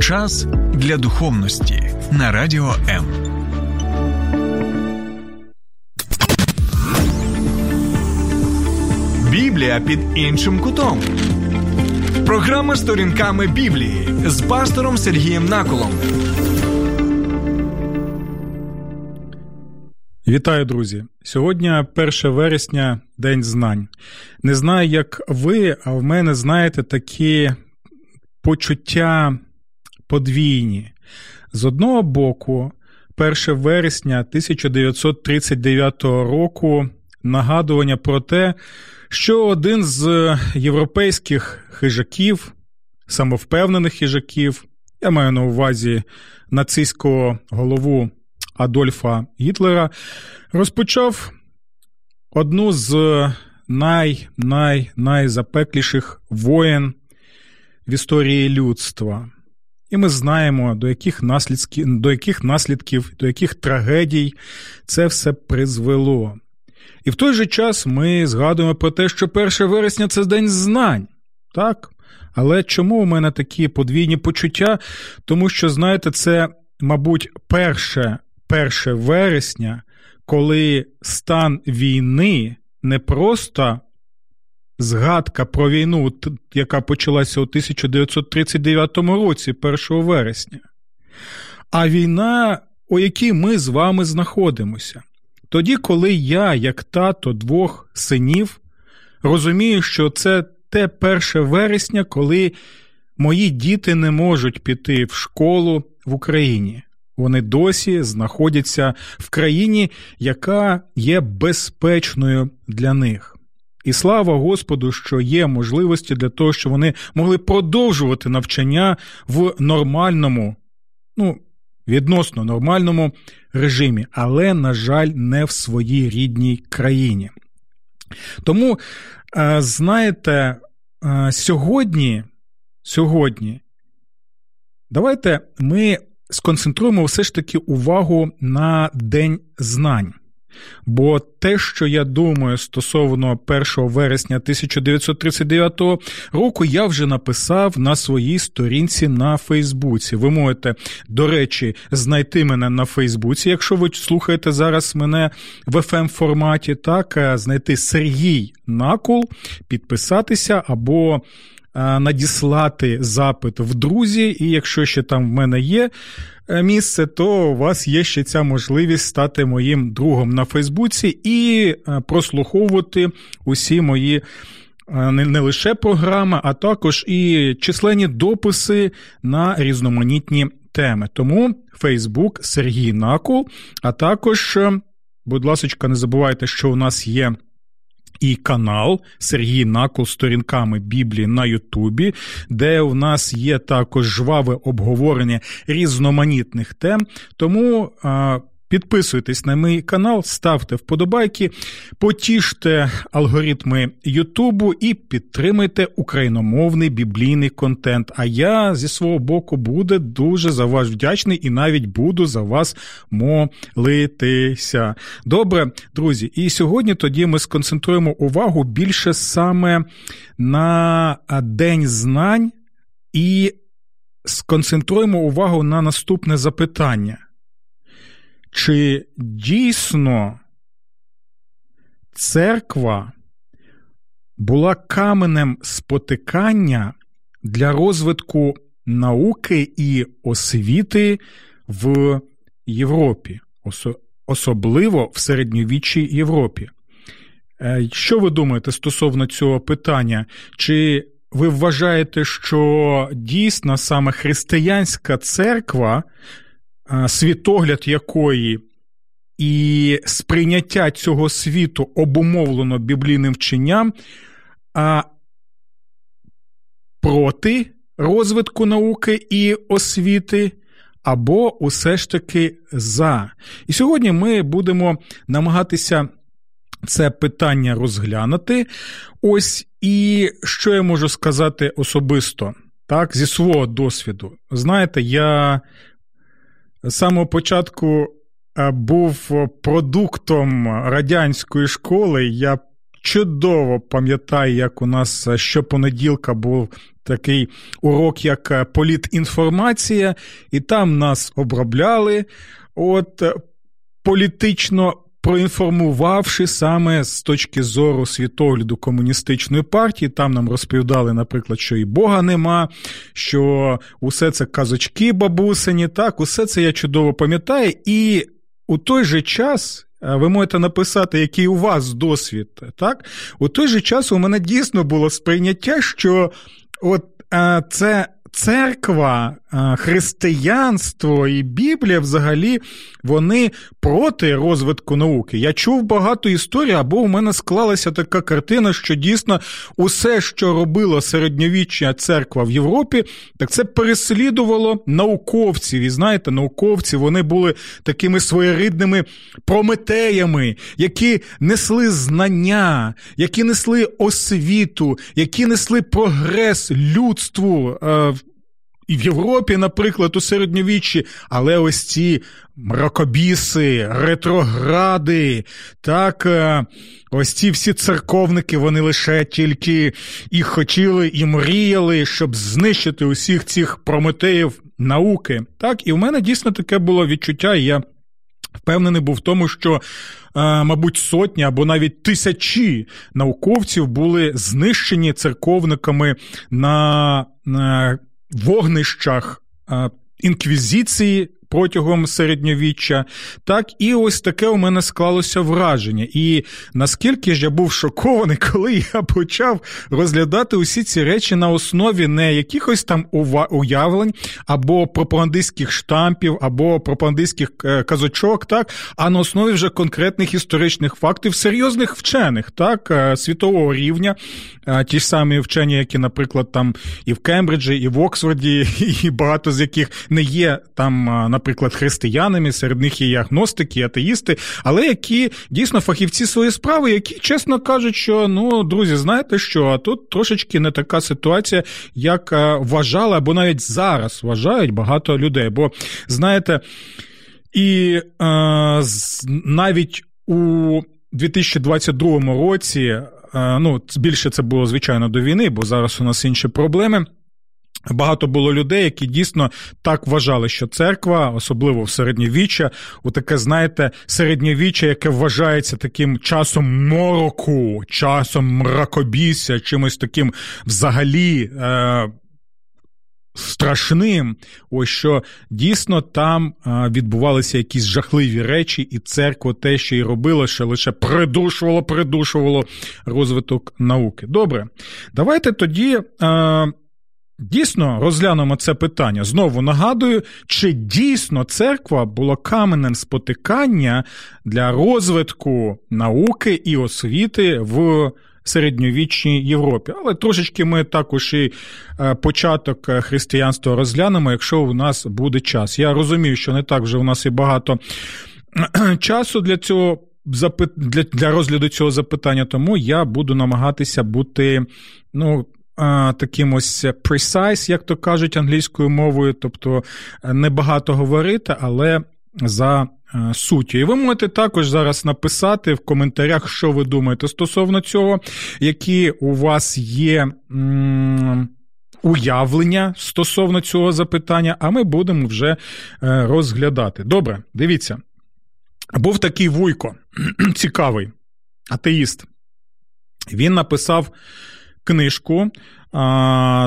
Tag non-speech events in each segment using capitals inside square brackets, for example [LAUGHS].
Час для духовності на радіо М. Біблія під іншим кутом. Програма сторінками Біблії з пастором Сергієм Наколом. Вітаю, друзі! Сьогодні 1 вересня, День знань. Не знаю, як ви, а в мене, знаєте, такі почуття подвійні. З одного боку, 1 вересня 1939 року нагадування про те, що один з європейських хижаків, самовпевнених хижаків, я маю на увазі нацистського голову Адольфа Гітлера, розпочав одну з най-най-найзапекліших воєн в історії людства. І ми знаємо, до яких наслідків, до яких наслідків, до яких трагедій це все призвело. І в той же час ми згадуємо про те, що 1 вересня це день знань. Так? Але чому у мене такі подвійні почуття? Тому що, знаєте, це, мабуть, перше, перше вересня, коли стан війни не просто згадка про війну, яка почалася у 1939 році, 1 вересня, а війна, у якій ми з вами знаходимося. Тоді, коли я, як тато двох синів, розумію, що це те 1 вересня, коли мої діти не можуть піти в школу в Україні. Вони досі знаходяться в країні, яка є безпечною для них. І слава Господу, що є можливості для того, щоб вони могли продовжувати навчання в нормальному, ну, відносно нормальному режимі, але, на жаль, не в своїй рідній країні. Тому, е, знаєте, е, сьогодні, сьогодні, давайте ми сконцентруємо все ж таки увагу на День знань. Бо те, що я думаю стосовно 1 вересня 1939 року, я вже написав на своїй сторінці на Фейсбуці. Ви можете, до речі, знайти мене на Фейсбуці, якщо ви слухаєте зараз мене в fm форматі, так знайти Сергій Накул, підписатися або надіслати запит в друзі, і якщо ще там в мене є е, місце, то у вас є ще ця можливість стати моїм другом на Фейсбуці і е, прослуховувати усі мої. Е, не лише програми, а також і численні дописи на різноманітні теми. Тому Фейсбук Сергій Накул, а також, будь ласка, не забувайте, що у нас є і канал Сергій Накол сторінками Біблії на Ютубі, де у нас є також жваве обговорення різноманітних тем. Тому Підписуйтесь на мій канал, ставте вподобайки, потіште алгоритми Ютубу і підтримайте україномовний біблійний контент. А я зі свого боку буду дуже за вас вдячний і навіть буду за вас молитися. Добре, друзі, і сьогодні тоді ми сконцентруємо увагу більше саме на День знань і сконцентруємо увагу на наступне запитання. Чи дійсно церква була каменем спотикання для розвитку науки і освіти в Європі, особливо в середньовіччій Європі? Е, що ви думаєте стосовно цього питання? Чи ви вважаєте, що дійсно саме християнська церква світогляд якої і сприйняття цього світу обумовлено біблійним вченням, а проти розвитку науки і освіти. Або усе ж таки за. І сьогодні ми будемо намагатися це питання розглянути. Ось і що я можу сказати особисто, так, зі свого досвіду. Знаєте, я з самого початку е, був продуктом радянської школи. Я чудово пам'ятаю, як у нас щопонеділка був такий урок, як політінформація, і там нас обробляли. От політично проінформувавши саме з точки зору світогляду комуністичної партії, там нам розповідали, наприклад, що і Бога нема, що усе це казочки бабусині, так, усе це я чудово пам'ятаю, і у той же час. Ви можете написати, який у вас досвід, так? У той же час у мене дійсно було сприйняття, що от це церква, християнство і Біблія взагалі вони проти розвитку науки. Я чув багато історій, або у мене склалася така картина, що дійсно усе, що робила середньовічна церква в Європі, так це переслідувало науковців. І знаєте, науковці вони були такими своєрідними прометеями, які несли знання, які несли освіту, які несли прогрес людству. І в Європі, наприклад, у середньовіччі, але ось ці мракобіси, ретрогради, так, е, ось ці всі церковники, вони лише тільки і хотіли, і мріяли, щоб знищити усіх цих прометеїв науки. Так, і в мене дійсно таке було відчуття, і я. Впевнений був в тому, що, е, мабуть, сотні або навіть тисячі науковців були знищені церковниками на вогнищах інквізиції протягом середньовіччя, так і ось таке у мене склалося враження. І наскільки ж я був шокований, [LAUGHS] коли я почав розглядати усі ці речі на основі не якихось там уявлень або пропагандистських штампів, або пропагандистських е, казочок, так, а на основі вже конкретних історичних фактів, серйозних вчених, так, е, світового рівня, е, ті ж самі вчені, які, наприклад, там і в Кембриджі, і в Оксфорді, [LAUGHS] і багато з яких не є там, наприклад, наприклад, християнами, серед них є і агностики, і атеїсти, але які дійсно фахівці своєї справи, які чесно кажуть, що ну, друзі, знаєте що, а тут трошечки не така ситуація, як е, вважали, або навіть зараз вважають багато людей. Бо знаєте, і е, навіть у 2022 році. Е, ну, більше це було звичайно до війни, бо зараз у нас інші проблеми. Багато було людей, які дійсно так вважали, що церква, особливо в середньовіччя, у таке, знаєте, середньовіччя, яке вважається таким часом мороку, часом мракобісся, чимось таким взагалі. Е- Страшним, ось що дійсно там відбувалися якісь жахливі речі, і церква те, що й робила, що лише придушувало, придушувало розвиток науки. Добре, давайте тоді Дійсно, розглянемо це питання. Знову нагадую, чи дійсно церква була каменем спотикання для розвитку науки і освіти в середньовічній Європі. Але трошечки ми також і е, початок християнства розглянемо, якщо у нас буде час. Я розумію, що не так вже у нас і багато часу для цього. Для розгляду цього запитання, тому я буду намагатися бути ну, таким ось precise, як то кажуть англійською мовою, тобто е, небагато говорити, але за. Е, суттю. І ви можете також зараз написати в коментарях, що ви думаєте стосовно цього, які у вас є м- уявлення стосовно цього запитання, а ми будемо вже е, розглядати. Добре, дивіться. Був такий вуйко, [CLEARS THROAT] цікавий атеїст. Він написав книжку,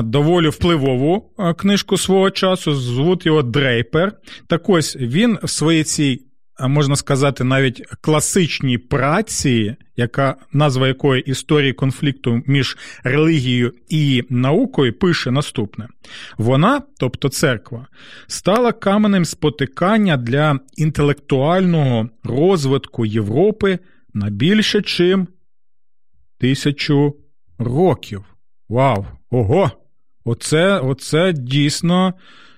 доволі впливову книжку свого часу. Звуть його Дрейпер. Так ось він в своїй цій. Можна сказати, навіть класичній праці, яка назва якої історії конфлікту між релігією і наукою, пише наступне: вона, тобто церква, стала каменем спотикання для інтелектуального розвитку Європи на більше, чим тисячу років. Вау! Ого! Оце, Оце дійсно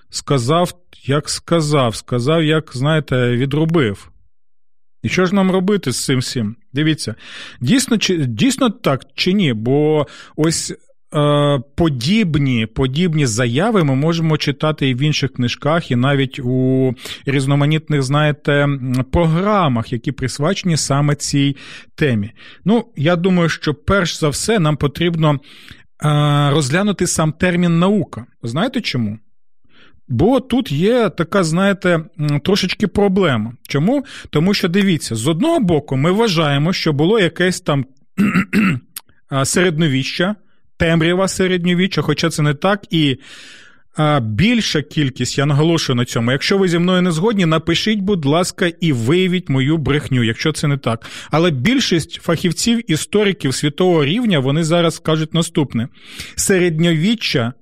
сказав, як сказав, сказав, як, знаєте, відробив. І що ж нам робити з цим всім? Дивіться, дійсно чи, дійсно так чи ні? Бо ось подібні подібні заяви ми можемо читати і в інших книжках, і навіть у різноманітних, знаєте, програмах, які присвячені саме цій темі. Ну, я думаю, що перш за все нам потрібно розглянути сам термін наука. Знаєте чому? Бо тут є така, знаєте, трошечки проблема. Чому? Тому що дивіться, з одного боку, ми вважаємо, що було якесь там [CLEARS THROAT] середньовіччя, темрява середньовіччя, хоча це не так. І більша кількість, я наголошую на цьому. Якщо ви зі мною не згодні, напишіть, будь ласка, і виявіть мою брехню, якщо це не так. Але більшість фахівців, істориків світового рівня, вони зараз кажуть наступне: середньовіччя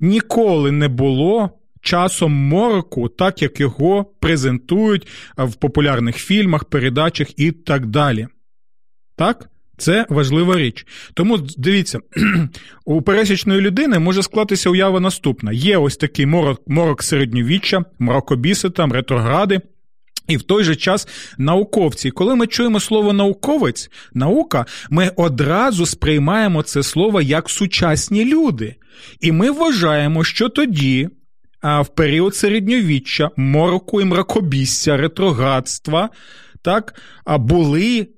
ніколи не було. Часом мороку, так як його презентують в популярних фільмах, передачах і так далі. Так? Це важлива річ. Тому дивіться, [CLEARS THROAT] у пересічної людини може склатися уява наступна: є ось такий морок, морок середньовіччя, мракобіси там, ретрогради. І в той же час науковці. коли ми чуємо слово науковець, наука, ми одразу сприймаємо це слово як сучасні люди. І ми вважаємо, що тоді, в період середньовіччя, мороку і мракобісся, ретроградства, так, були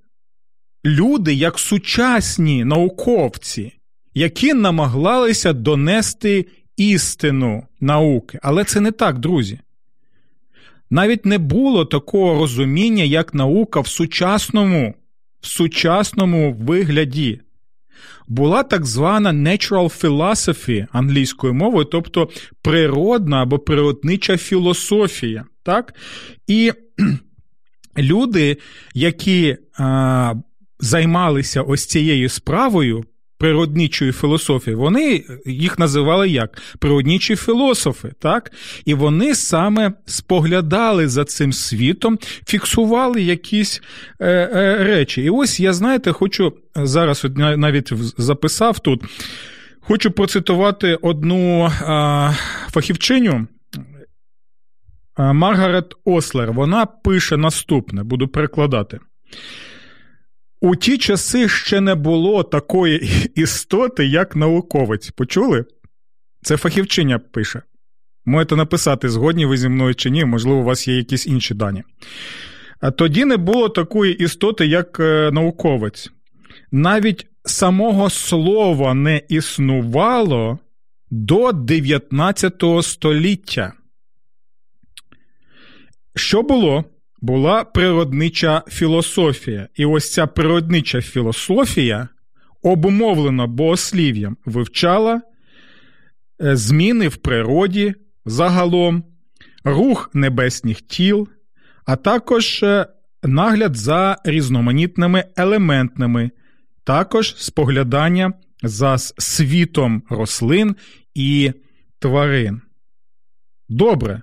люди як сучасні науковці, які намагалися донести істину науки. Але це не так, друзі. Навіть не було такого розуміння, як наука в сучасному, в сучасному вигляді. Була так звана natural philosophy англійською мовою, тобто природна або природнича філософія. Так? І [CLEARS THROAT] люди, які займалися ось цією справою. Природничої філософії, вони їх називали як природничі філософи, так? І вони саме споглядали за цим світом, фіксували якісь е, е, речі. І ось я, знаєте, хочу зараз от навіть записав тут, хочу процитувати одну е, фахівчиню. Маргарет Ослер. Вона пише наступне, буду перекладати. У ті часи ще не було такої [LAUGHS] істоти, як науковець. Почули? Це фахівчиня пише. Можете написати, згодні ви зі мною чи ні, можливо, у вас є якісь інші дані. Тоді не було такої істоти, як е, науковець. Навіть самого слова не існувало до 19 століття. Що було? Була природнича філософія. І ось ця природнича філософія, обумовлена богослів'ям, вивчала е, зміни в природі загалом, рух небесних тіл, а також е, нагляд за різноманітними елементними, також споглядання за світом рослин і тварин. Добре.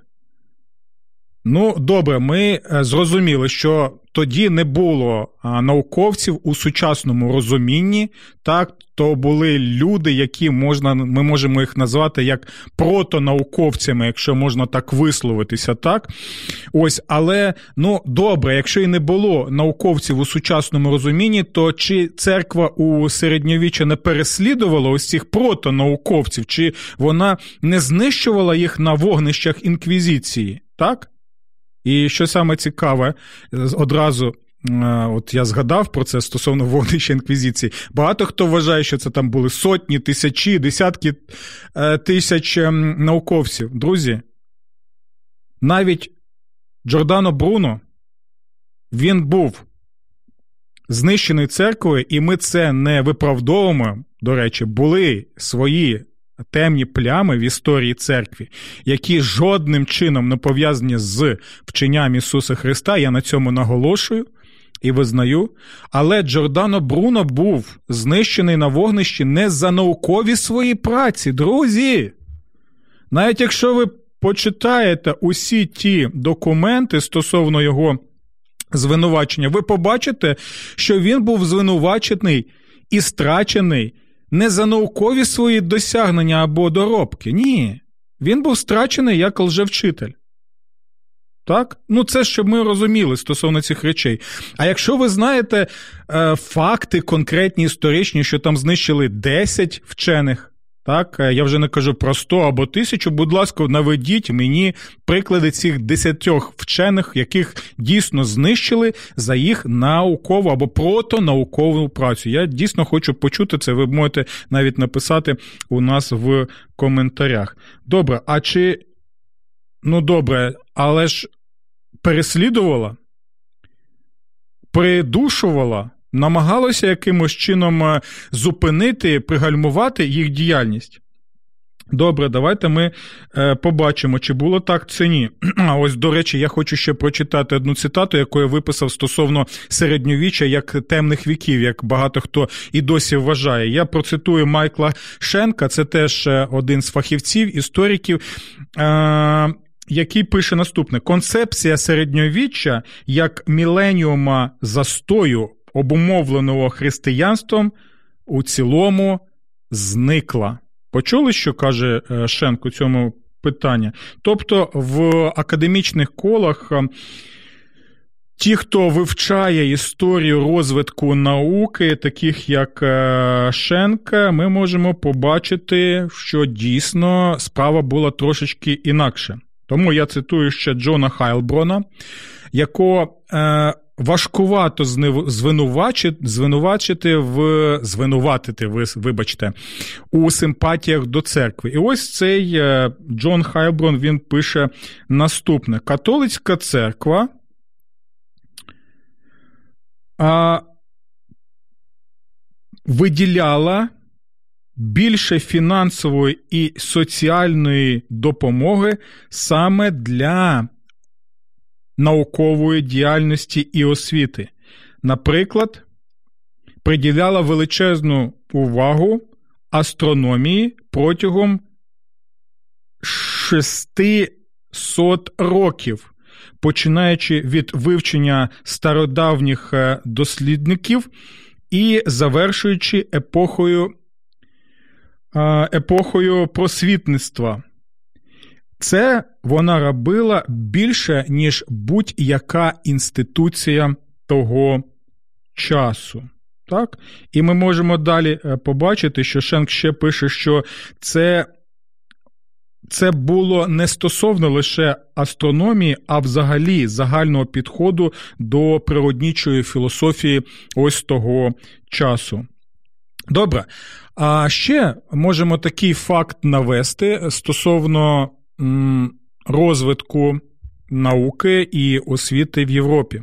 Ну, добре, ми е, зрозуміли, що тоді не було науковців у сучасному розумінні, так то були люди, які можна, ми можемо їх назвати як протонауковцями, якщо можна так висловитися, так? Ось, але ну добре, якщо і не було науковців у сучасному розумінні, то чи церква у середньовіччя не переслідувала ось цих протонауковців, чи вона не знищувала їх на вогнищах інквізиції, так? І що саме цікаве, одразу. От я згадав про це стосовно вогнища інквізиції. Багато хто вважає, що це там були сотні, тисячі, десятки е, тисяч ем, науковців. Друзі, навіть Джордано Бруно він був знищений церквою, і ми це не виправдовуємо. До речі, були свої темні плями в історії церкві, які жодним чином не пов'язані з вченням Ісуса Христа. Я на цьому наголошую і визнаю. Але Джордано Бруно був знищений на вогнищі не за наукові свої праці, друзі. Навіть якщо ви почитаєте усі ті документи стосовно його звинувачення, ви побачите, що він був звинувачений і страчений не за наукові свої досягнення або доробки. Ні. Він був страчений як лжевчитель. Так? Ну, це щоб ми розуміли стосовно цих речей. А якщо ви знаєте е, факти конкретні історичні, що там знищили 10 вчених, Так, е, я вже не кажу про 100 або тисячу. Будь ласка, наведіть мені приклади цих десятьох вчених, яких дійсно знищили за їх наукову або протонаукову працю. Я дійсно хочу почути це. Ви можете навіть написати у нас в коментарях. Добре, а чи ну добре, але ж переслідувала, придушувала намагалося якимось чином е, зупинити, пригальмувати їх діяльність. Добре, давайте ми е, побачимо, чи було так чи ні. [CLEARS THROAT] А ось, до речі, я хочу ще прочитати одну цитату, яку я виписав стосовно середньовіччя як темних віків, як багато хто і досі вважає. Я процитую Майкла Шенка, це теж е, один з фахівців, істориків. Який пише наступне: концепція середньовіччя як міленіума застою обумовленого християнством, у цілому зникла. Почули, що каже е, Шенк у цьому питанні? Тобто в академічних колах. Е, ті, хто вивчає історію розвитку науки, таких як е, Шенка, ми можемо побачити, що дійсно справа була трошечки інакше. Тому я цитую ще Джона Хайлброна, якого важкувато звинувачити, звинувачити в звинуватити, ви вибачте, у симпатіях до церкви. І ось цей е, Джон Хайлброн він пише наступне: католицька церква. А, виділяла більше фінансової і соціальної допомоги саме для наукової діяльності і освіти. Наприклад, приділяла величезну увагу астрономії протягом 600 років, починаючи від вивчення стародавніх е, дослідників і завершуючи епохою е, епохою просвітництва. Це вона робила більше, ніж будь-яка інституція того часу. Так? І ми можемо далі е, побачити, що Шенк ще пише, що це. Це було не стосовно лише астрономії, а взагалі загального підходу до природнічої філософії ось того часу. Добре. А ще можемо такий факт навести стосовно розвитку науки і освіти в Європі.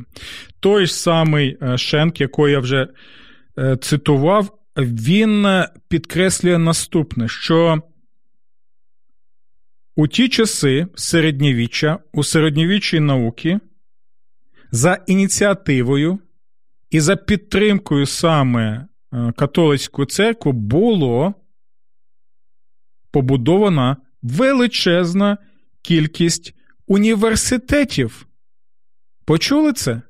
Той ж самий е, Шенк, якого я вже е, цитував, він підкреслює наступне, що у ті часи середньовіччя, у середньовіччій науки за ініціативою і за підтримкою саме е, католицької церкви було побудована величезна кількість університетів. Почули це?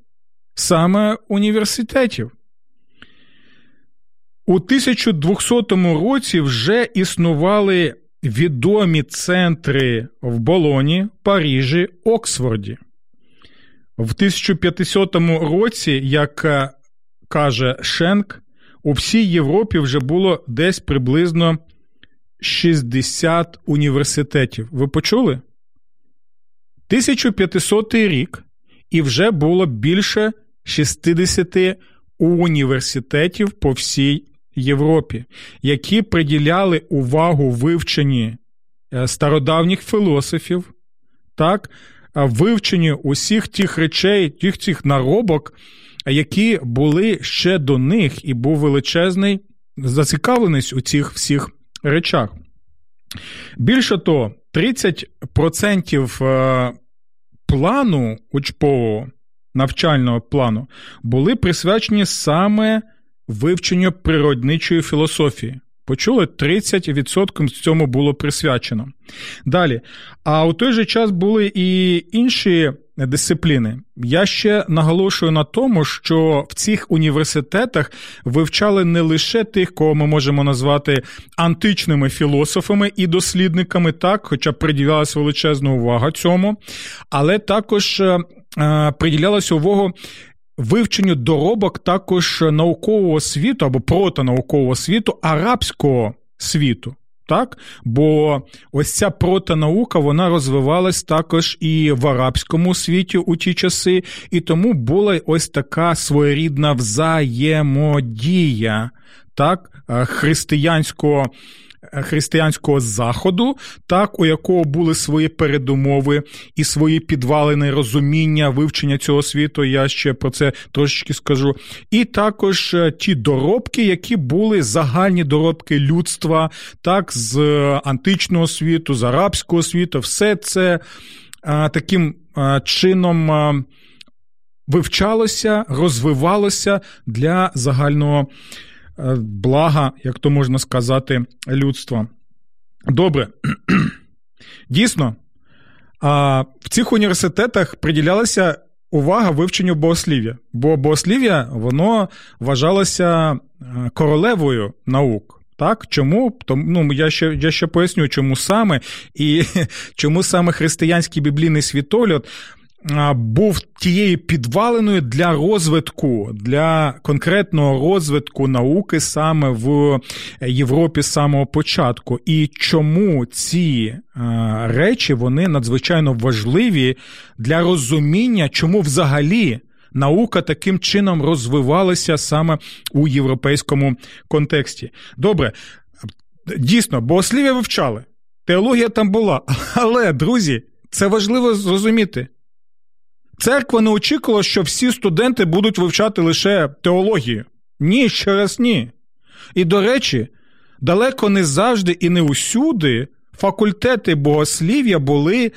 Саме університетів. У 1200 році вже існували відомі центри в Болоні, Парижі, Оксфорді. В 1500 році, як е, каже Шенк, у всій Європі вже було десь приблизно 60 університетів. Ви почули? 1500 рік і вже було більше 60 університетів по всій Європі, які приділяли увагу вивченні е, стародавніх філософів, так, вивченню усіх тих речей, тих цих наробок, які були ще до них, і був величезний зацікавленість у цих всіх речах. Більше того, 30% е, плану учпового навчального плану були присвячені саме вивченню природничої філософії. Почули, 30% цьому було присвячено. Далі. А у той же час були і інші дисципліни. Я ще наголошую на тому, що в цих університетах вивчали не лише тих, кого ми можемо назвати античними філософами і дослідниками, так, хоча приділялася величезна увага цьому, але також е, е, приділялася увагу. Вивченню доробок також наукового світу або протонаукового світу арабського світу. Так, бо ось ця протинаука вона розвивалась також і в арабському світі у ті часи, і тому була ось така своєрідна взаємодія так, християнського християнського заходу, так у якого були свої передумови і свої підвалини розуміння вивчення цього світу. Я ще про це трошечки скажу. І також е, ті доробки, які були загальні доробки людства, так, з античного світу, з арабського світу, все це а, таким чином. Вивчалося, розвивалося для загального Е, блага, як то можна сказати, людства. Добре. [CLEARS THROAT] Дійсно, в цих університетах приділялася увага вивченню богослів'я, бо богослів'я воно вважалося е, королевою наук. Так, чому? Тому ну, я ще я ще поясню, чому саме і [LAUGHS] чому саме християнський біблійний світогляд був тією підваленою для розвитку, для конкретного розвитку науки саме в Європі з самого початку. І чому ці речі вони надзвичайно важливі для розуміння, чому взагалі. Наука таким чином розвивалася саме у європейському контексті. Добре, дійсно, богослів'я вивчали, теологія там була, [LAUGHS] але, друзі, це важливо зрозуміти. Церква не очікувала, що всі студенти будуть вивчати лише теологію. Ні, ще раз ні. І, до речі, далеко не завжди і не усюди факультети богослів'я були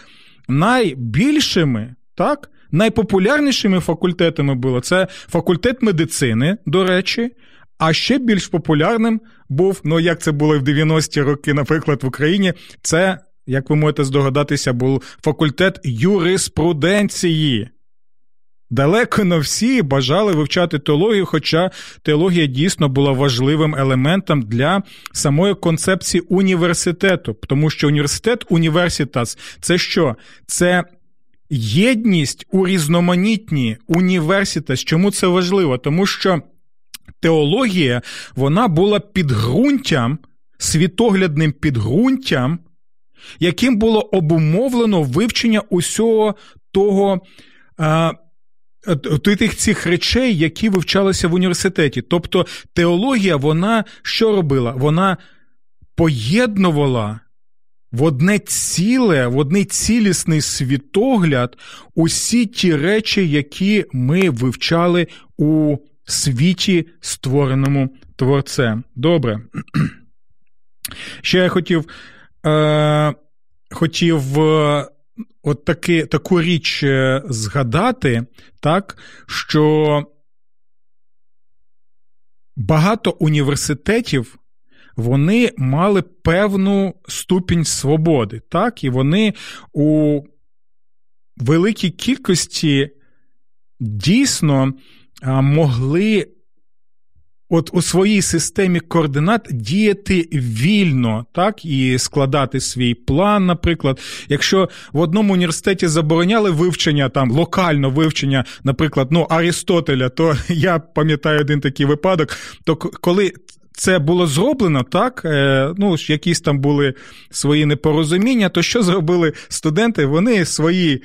найбільшими, так? найпопулярнішими факультетами було. Це факультет медицини, до речі, а ще більш популярним був, ну як це було в 90-ті роки, наприклад, в Україні, це, як ви можете здогадатися, був факультет юриспруденції. Далеко не всі бажали вивчати теологію, хоча теологія дійсно була важливим елементом для самої концепції університету, тому що університет університас це що? Це єдність у різноманітні університас. Чому це важливо? Тому що теологія вона була підґрунтям, світоглядним підґрунтям, яким було обумовлено вивчення усього того тих цих речей, які вивчалися в університеті. Тобто теологія, вона що робила? Вона поєднувала в одне ціле, в одний цілісний світогляд усі ті речі, які ми вивчали у світі, створеному творцем. Добре. [CLEARS THROAT] Ще я хотів. Е, Хотів е, от таки, таку річ е, згадати, так, що багато університетів. Вони мали певну ступінь свободи, так, і вони у великій кількості дійсно могли от у своїй системі координат діяти вільно, так, і складати свій план, наприклад. Якщо в одному університеті забороняли вивчення, там локально вивчення, наприклад, ну, Арістотеля, то [LAUGHS] я пам'ятаю один такий випадок, то коли. Це було зроблено, так, е, ну, якісь там були свої непорозуміння, то що зробили студенти? Вони свої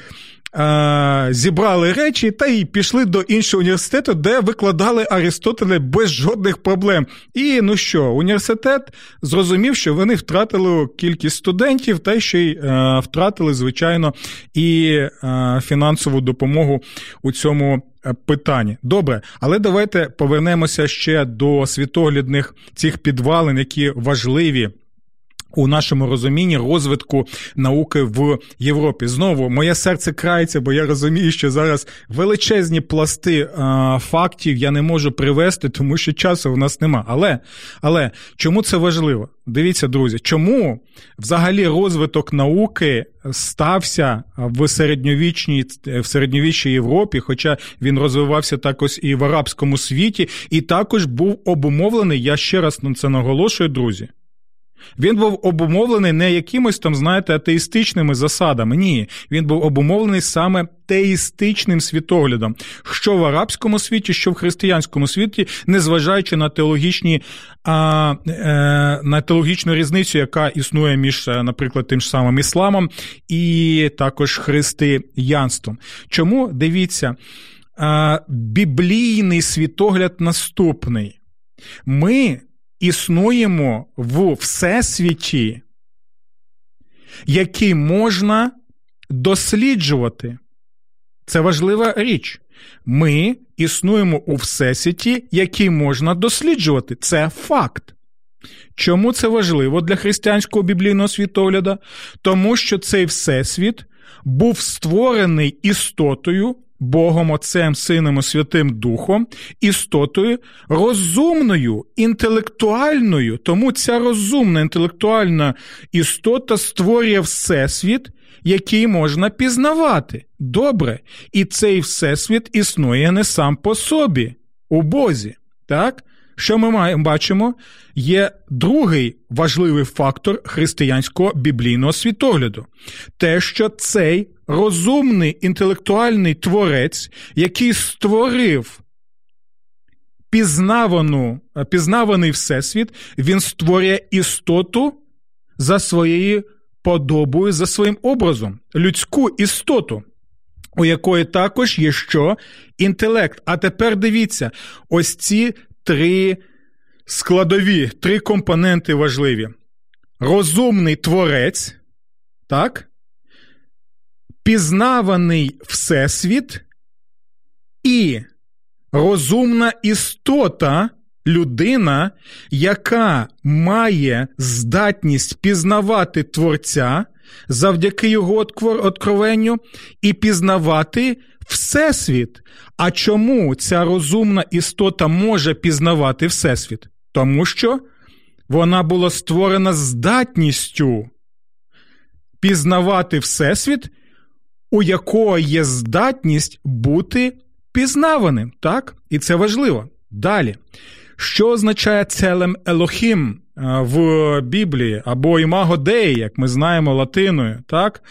зібрали речі та й пішли до іншого університету, де викладали Аристотеля без жодних проблем. І ну що, університет зрозумів, що вони втратили кількість студентів, та ще й е, втратили, звичайно, і е, фінансову допомогу у цьому. Е, питанні. Добре, але давайте повернемося ще до світоглядних цих підвалин, які важливі у нашому розумінні розвитку науки в Європі. Знову моє серце крається, бо я розумію, що зараз величезні пласти а, фактів я не можу привести, тому що часу в нас нема. Але але чому це важливо? Дивіться, друзі, чому взагалі розвиток науки стався в середньовічній в середньовічній Європі, хоча він розвивався також і в арабському світі, і також був обумовлений. Я ще раз на це наголошую, друзі Він був обумовлений не якимось там, знаєте, атеїстичними засадами. Ні, він був обумовлений саме теїстичним світоглядом, що в арабському світі, що в християнському світі, незважаючи на теологічні а, е, на теологічну різницю, яка існує між, е, наприклад, тим ж самим ісламом і також християнством. Чому дивіться, біблійний світогляд наступний. Ми існуємо в всесвіті, який можна досліджувати. Це важлива річ. Ми існуємо у всесвіті, який можна досліджувати. Це факт. Чому це важливо для християнського біблійного світогляду? Тому що цей всесвіт був створений істотою, Богом Отцем, Сином і Святим Духом, істотою розумною, інтелектуальною. Тому ця розумна інтелектуальна істота створює всесвіт, який можна пізнавати. Добре. І цей всесвіт існує не сам по собі, у Бозі. Так? Що ми бачимо? Є другий важливий фактор християнського біблійного світогляду. Те, що цей розумний інтелектуальний творець, який створив пізнавану, пізнаваний всесвіт, він створює істоту за своєю подобою, за своїм образом, людську істоту. У якої також є що? Інтелект. А тепер дивіться, ось ці три складові, три компоненти важливі. Розумний творець, так? Пізнаваний Всесвіт і розумна істота, людина, яка має здатність пізнавати Творця завдяки його откровенню і пізнавати Всесвіт. А чому ця розумна істота може пізнавати Всесвіт? Тому що вона була створена здатністю пізнавати Всесвіт, у якого є здатність бути пізнаваним. Так? І це важливо. Далі. Що означає целем Елохім в Біблії, або імаго Деї, як ми знаємо латиною, так?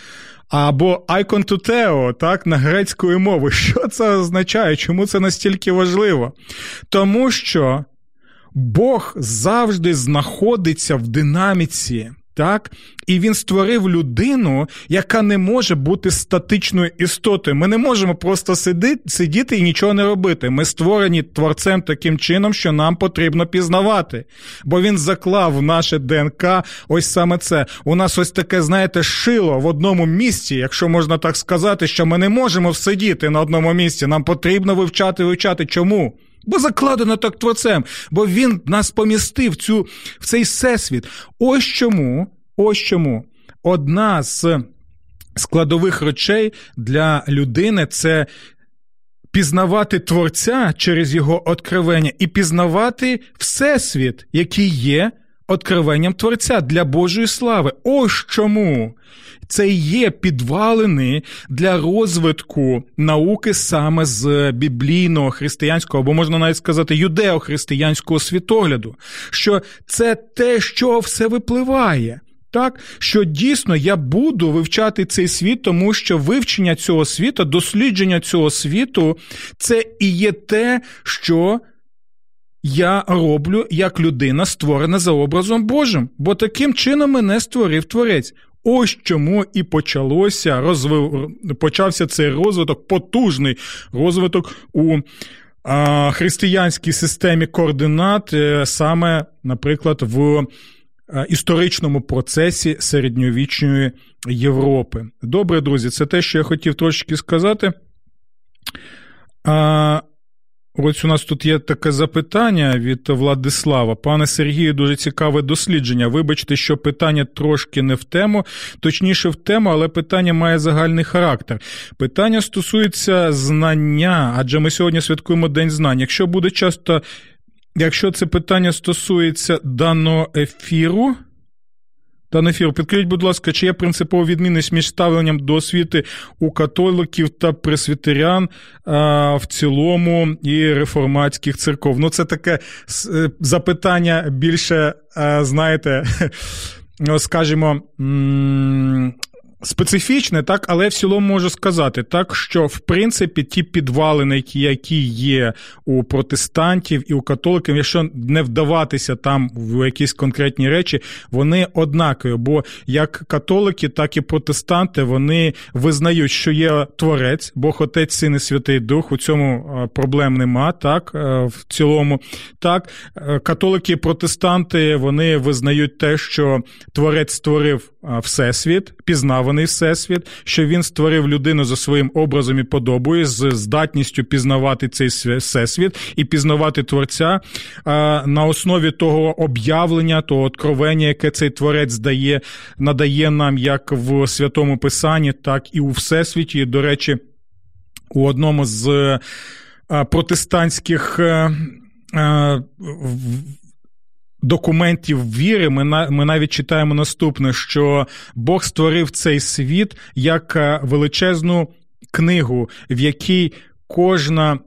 Або εἰκὼν τοῦ θεοῦ, так, на грецькою мовою. [LAUGHS] Що це означає? Чому це настільки важливо? Тому що Бог завжди знаходиться в динаміці так? І він створив людину, яка не може бути статичною істотою. Ми не можемо просто сидіти і нічого не робити. Ми створені творцем таким чином, що нам потрібно пізнавати. Бо він заклав в наше ДНК ось саме це. У нас ось таке, знаєте, шило в одному місці, якщо можна так сказати, що ми не можемо всидіти на одному місці. Нам потрібно вивчати, вивчати. Чому? Бо закладено так творцем, бо він нас помістив цю, в цей всесвіт. Ось чому, ось чому одна з складових речей для людини це пізнавати творця через його откровення і пізнавати всесвіт, який є откровенням Творця для Божої слави. Ось чому це є підвалини для розвитку науки саме з біблійного християнського, або можна навіть сказати, юдео-християнського світогляду, що це те, що все випливає. Так, що дійсно я буду вивчати цей світ, тому що вивчення цього світу, дослідження цього світу, це і є те, що я роблю як людина, створена за образом Божим, бо таким чином мене створив Творець. Ось чому і почалося розвив... почався цей розвиток, потужний розвиток у а, християнській системі координат, е, саме, наприклад, в історичному процесі середньовічної Європи. Добре, друзі, це те, що я хотів трошки сказати. А, Ось у нас тут є таке запитання від Владислава. Пане Сергію, дуже цікаве дослідження. Вибачте, що питання трошки не в тему, точніше в тему, але питання має загальний характер. Питання стосується знання, адже ми сьогодні святкуємо День знань. Якщо буде часто, якщо це питання стосується даного ефіру, Пане нефір, підкажіть, будь ласка, чи є принципова відмінність між ставленням до освіти у католиків та пресвітерян а, в цілому і реформатських церков? Ну, це таке е, запитання більше, а, знаєте, [LAUGHS] скажімо, специфічне, так, але в цілому можу сказати, так, що в принципі ті підвалини, які є у протестантів і у католиків, якщо не вдаватися там в якісь конкретні речі, вони однакові. Бо як католики, так і протестанти вони визнають, що є творець, Бог Отець, Син і Святий Дух. У цьому проблем нема, так, в цілому. Так, е, католики і протестанти вони визнають те, що творець створив всесвіт, пізнаваний всесвіт, що він створив людину за своїм образом і подобою, з здатністю пізнавати цей всесвіт і пізнавати творця на основі того об'явлення, того откровення, яке цей творець дає, надає нам як в святому Писанні, так і у всесвіті. І, До речі, у одному з протестантських е, документів віри, ми на ми навіть читаємо наступне, що Бог створив цей світ як е, величезну книгу, в якій кожна,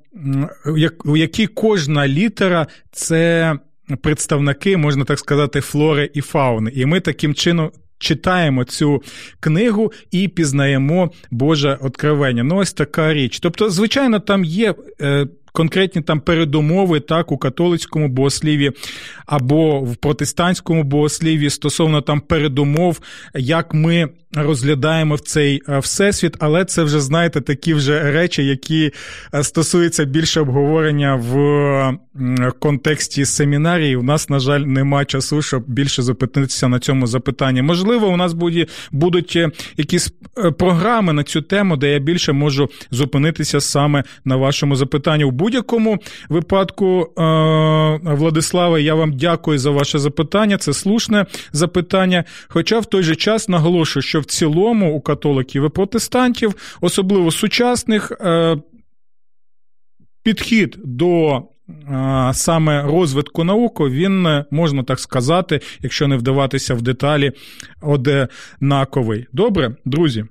у якій кожна літера це представники, можна так сказати, флори і фауни. І ми таким чином. Читаємо цю книгу і пізнаємо Боже откровення. Ну, ось така річ. Тобто, звичайно, там є е, конкретні там передумови так у католицькому богосліві або в протестантському богосліві стосовно там передумов, як ми розглядаємо в цей е, всесвіт, але це вже знаєте такі вже речі, які е, стосуються більше обговорення в контексті семінарії. У нас, на жаль, нема часу, щоб більше зупинитися на цьому запитанні. Можливо, у нас будуть е, якісь програми на цю тему, де я більше можу зупинитися саме на вашому запитанні. Будь-якому випадку, Владислава, я вам дякую за ваше запитання. Це слушне запитання. Хоча в той же час наголошую, що в цілому у католиків і протестантів, особливо сучасних, е, підхід до. Е, саме розвитку науки, він, е, можна так сказати, якщо не вдаватися в деталі, однаковий. Добре, друзі.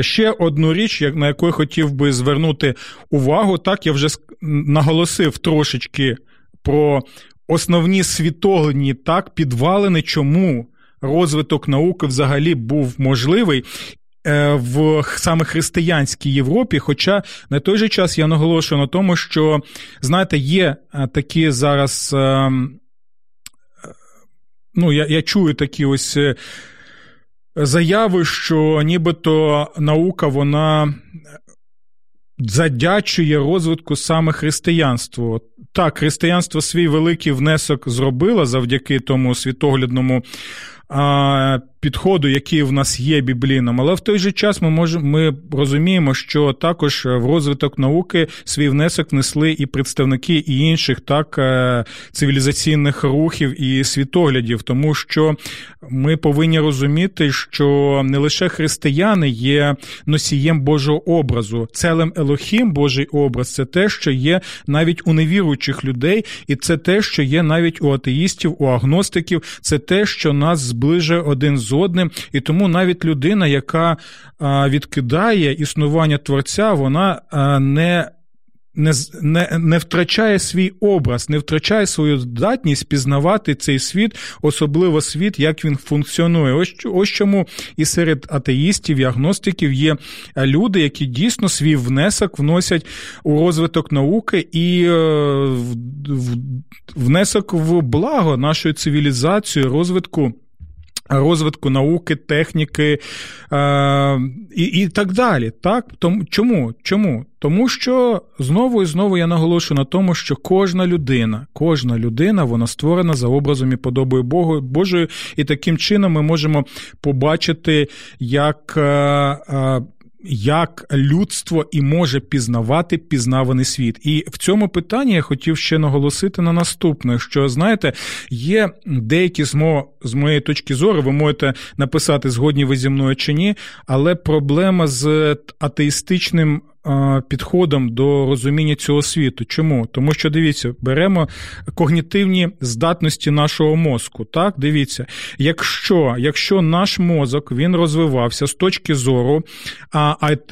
Ще одну річ, на яку я хотів би звернути увагу, так я вже наголосив трошечки про основні світоглядні так підвалини, чому розвиток науки взагалі був можливий. Е, в саме християнській Європі, хоча на той же час я наголошую на тому, що знаєте, є е, такі зараз, е, ну я я чую такі ось заяви, що нібито наука вона задячує розвитку саме християнству. Так, християнство свій великий внесок зробило завдяки тому світоглядному підходу, який в нас є біблійним, але в той же час ми можемо ми розуміємо, що також в розвиток науки свій внесок внесли і представники і інших так е, цивілізаційних рухів і світоглядів, тому що ми повинні розуміти, що не лише християни є носієм Божого образу, целем Елохім, Божий образ, це те, що є навіть у невіруючих людей, і це те, що є навіть у атеїстів, у агностиків, це те, що нас зближує один з одним, і тому навіть людина, яка відкидає існування творця, вона не не не, не втрачає свій образ, не втрачає свою здатність пізнавати цей світ, особливо світ, як він функціонує. Ось ось чому і серед атеїстів і агностиків є люди, які дійсно свій внесок вносять у розвиток науки і е, внесок в благо нашої цивілізації, розвитку розвитку науки, техніки е, і і так далі. Так? Тому, Чому? Чому? Тому що знову і знову я наголошую на тому, що кожна людина, кожна людина вона створена за образом і подобою Богу, Божою, і таким чином ми можемо побачити, як. Е, е, як людство і може пізнавати пізнаваний світ. І в цьому питанні я хотів ще наголосити на наступне: що знаєте, є деякі з, мо, з моєї точки зору, ви можете написати, згодні ви зі мною чи ні, але проблема з атеїстичним підходом до розуміння цього світу. Чому? Тому що дивіться, беремо когнітивні здатності нашого мозку. Так, дивіться, якщо якщо наш мозок він розвивався з точки зору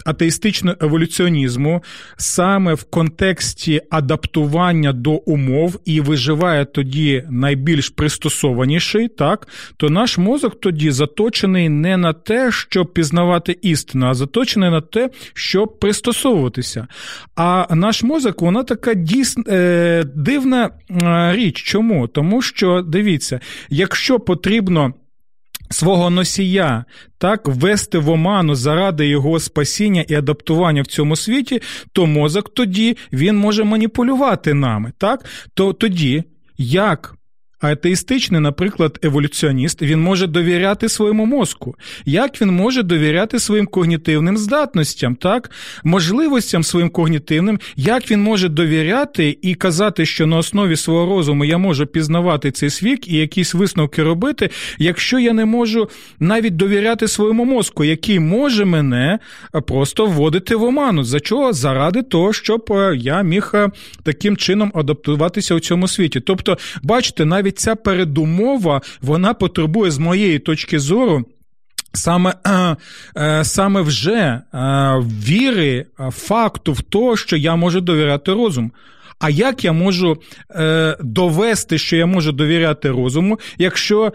атеїстичного еволюціонізму, саме в контексті адаптування до умов і виживає тоді найбільш пристосованіший, так, то наш мозок тоді заточений не на те, щоб пізнавати істину, а заточений на те, щоб пристосовуватися. А наш мозок, вона така дійсно е, дивна річ. Чому? Тому що дивіться, якщо потрібно. Свого носія так ввести в оману заради його спасіння і адаптування в цьому світі, то мозок тоді він може маніпулювати нами. Так, то тоді як атеїстичний, наприклад, еволюціоніст, він може довіряти своєму мозку. Як він може довіряти своїм когнітивним здатностям, так? можливостям своїм когнітивним, як він може довіряти і казати, що на основі свого розуму я можу пізнавати цей світ і якісь висновки робити, якщо я не можу навіть довіряти своєму мозку, який може мене просто вводити в оману. За чого? Заради того, щоб я міг таким чином адаптуватися у цьому світі. Тобто, бачите, навіть навіть ця передумова вона потребує з моєї точки зору. Саме [CLEARS THROAT] е, саме вже е, віри, факту в те, що я можу довіряти розуму. А як я можу е, довести, що я можу довіряти розуму, якщо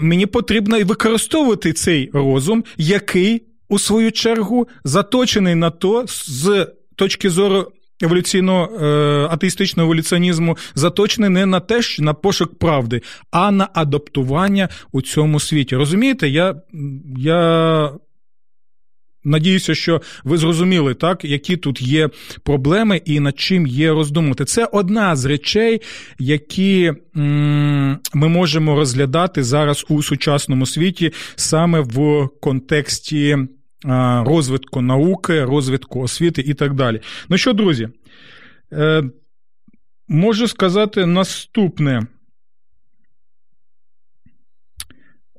мені потрібно і використовувати цей розум, який, у свою чергу, заточений на то з точки зору еволюційного е, атеїстичного еволюціонізму заточений не на те, що на пошук правди, а на адаптування у цьому світі. Розумієте, я. я... Надіюся, що ви зрозуміли, так, які тут є проблеми і над чим є роздумувати. Це одна з речей, які ми можемо розглядати зараз у сучасному світі саме в контексті розвитку науки, розвитку освіти і так далі. Ну що, друзі, е, можу сказати наступне.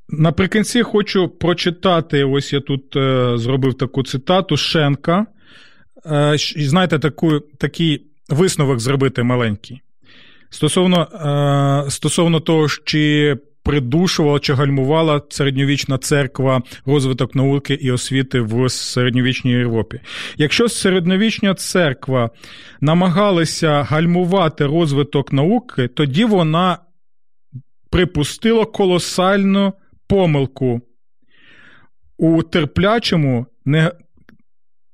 Наприкінці хочу прочитати. Ось я тут е, зробив таку цитату Шенка. Е, знаєте, таку, такий висновок зробити маленький. Стосовно стосовно того, чи придушувала чи гальмувала середньовічна церква розвиток науки і освіти в середньовічній Європі. Якщо середньовічна церква намагалася гальмувати розвиток науки, тоді вона припустила колосальну помилку у терплячому, не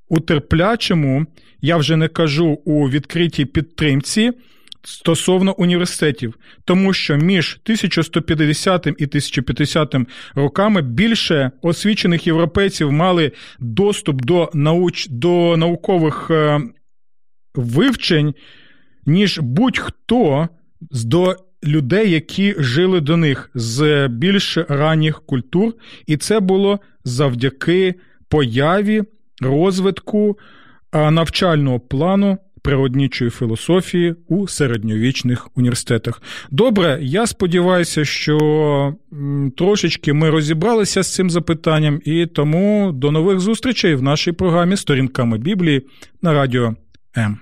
у терплячому, я вже не кажу у відкритій підтримці стосовно університетів, тому що між 1150 і 1050 роками більше освічених європейців мали доступ до науч до наукових е, вивчень, ніж будь-хто до людей, які жили до них з більш ранніх культур, і це було завдяки появі розвитку е, навчального плану природнічої філософії у середньовічних університетах. Добре, я сподіваюся, що трошечки ми розібралися з цим запитанням, і тому до нових зустрічей в нашій програмі Сторінками Біблії на радіо М.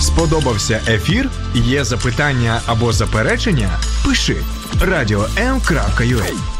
Сподобався ефір? Є запитання або заперечення? Пиши радіом.ua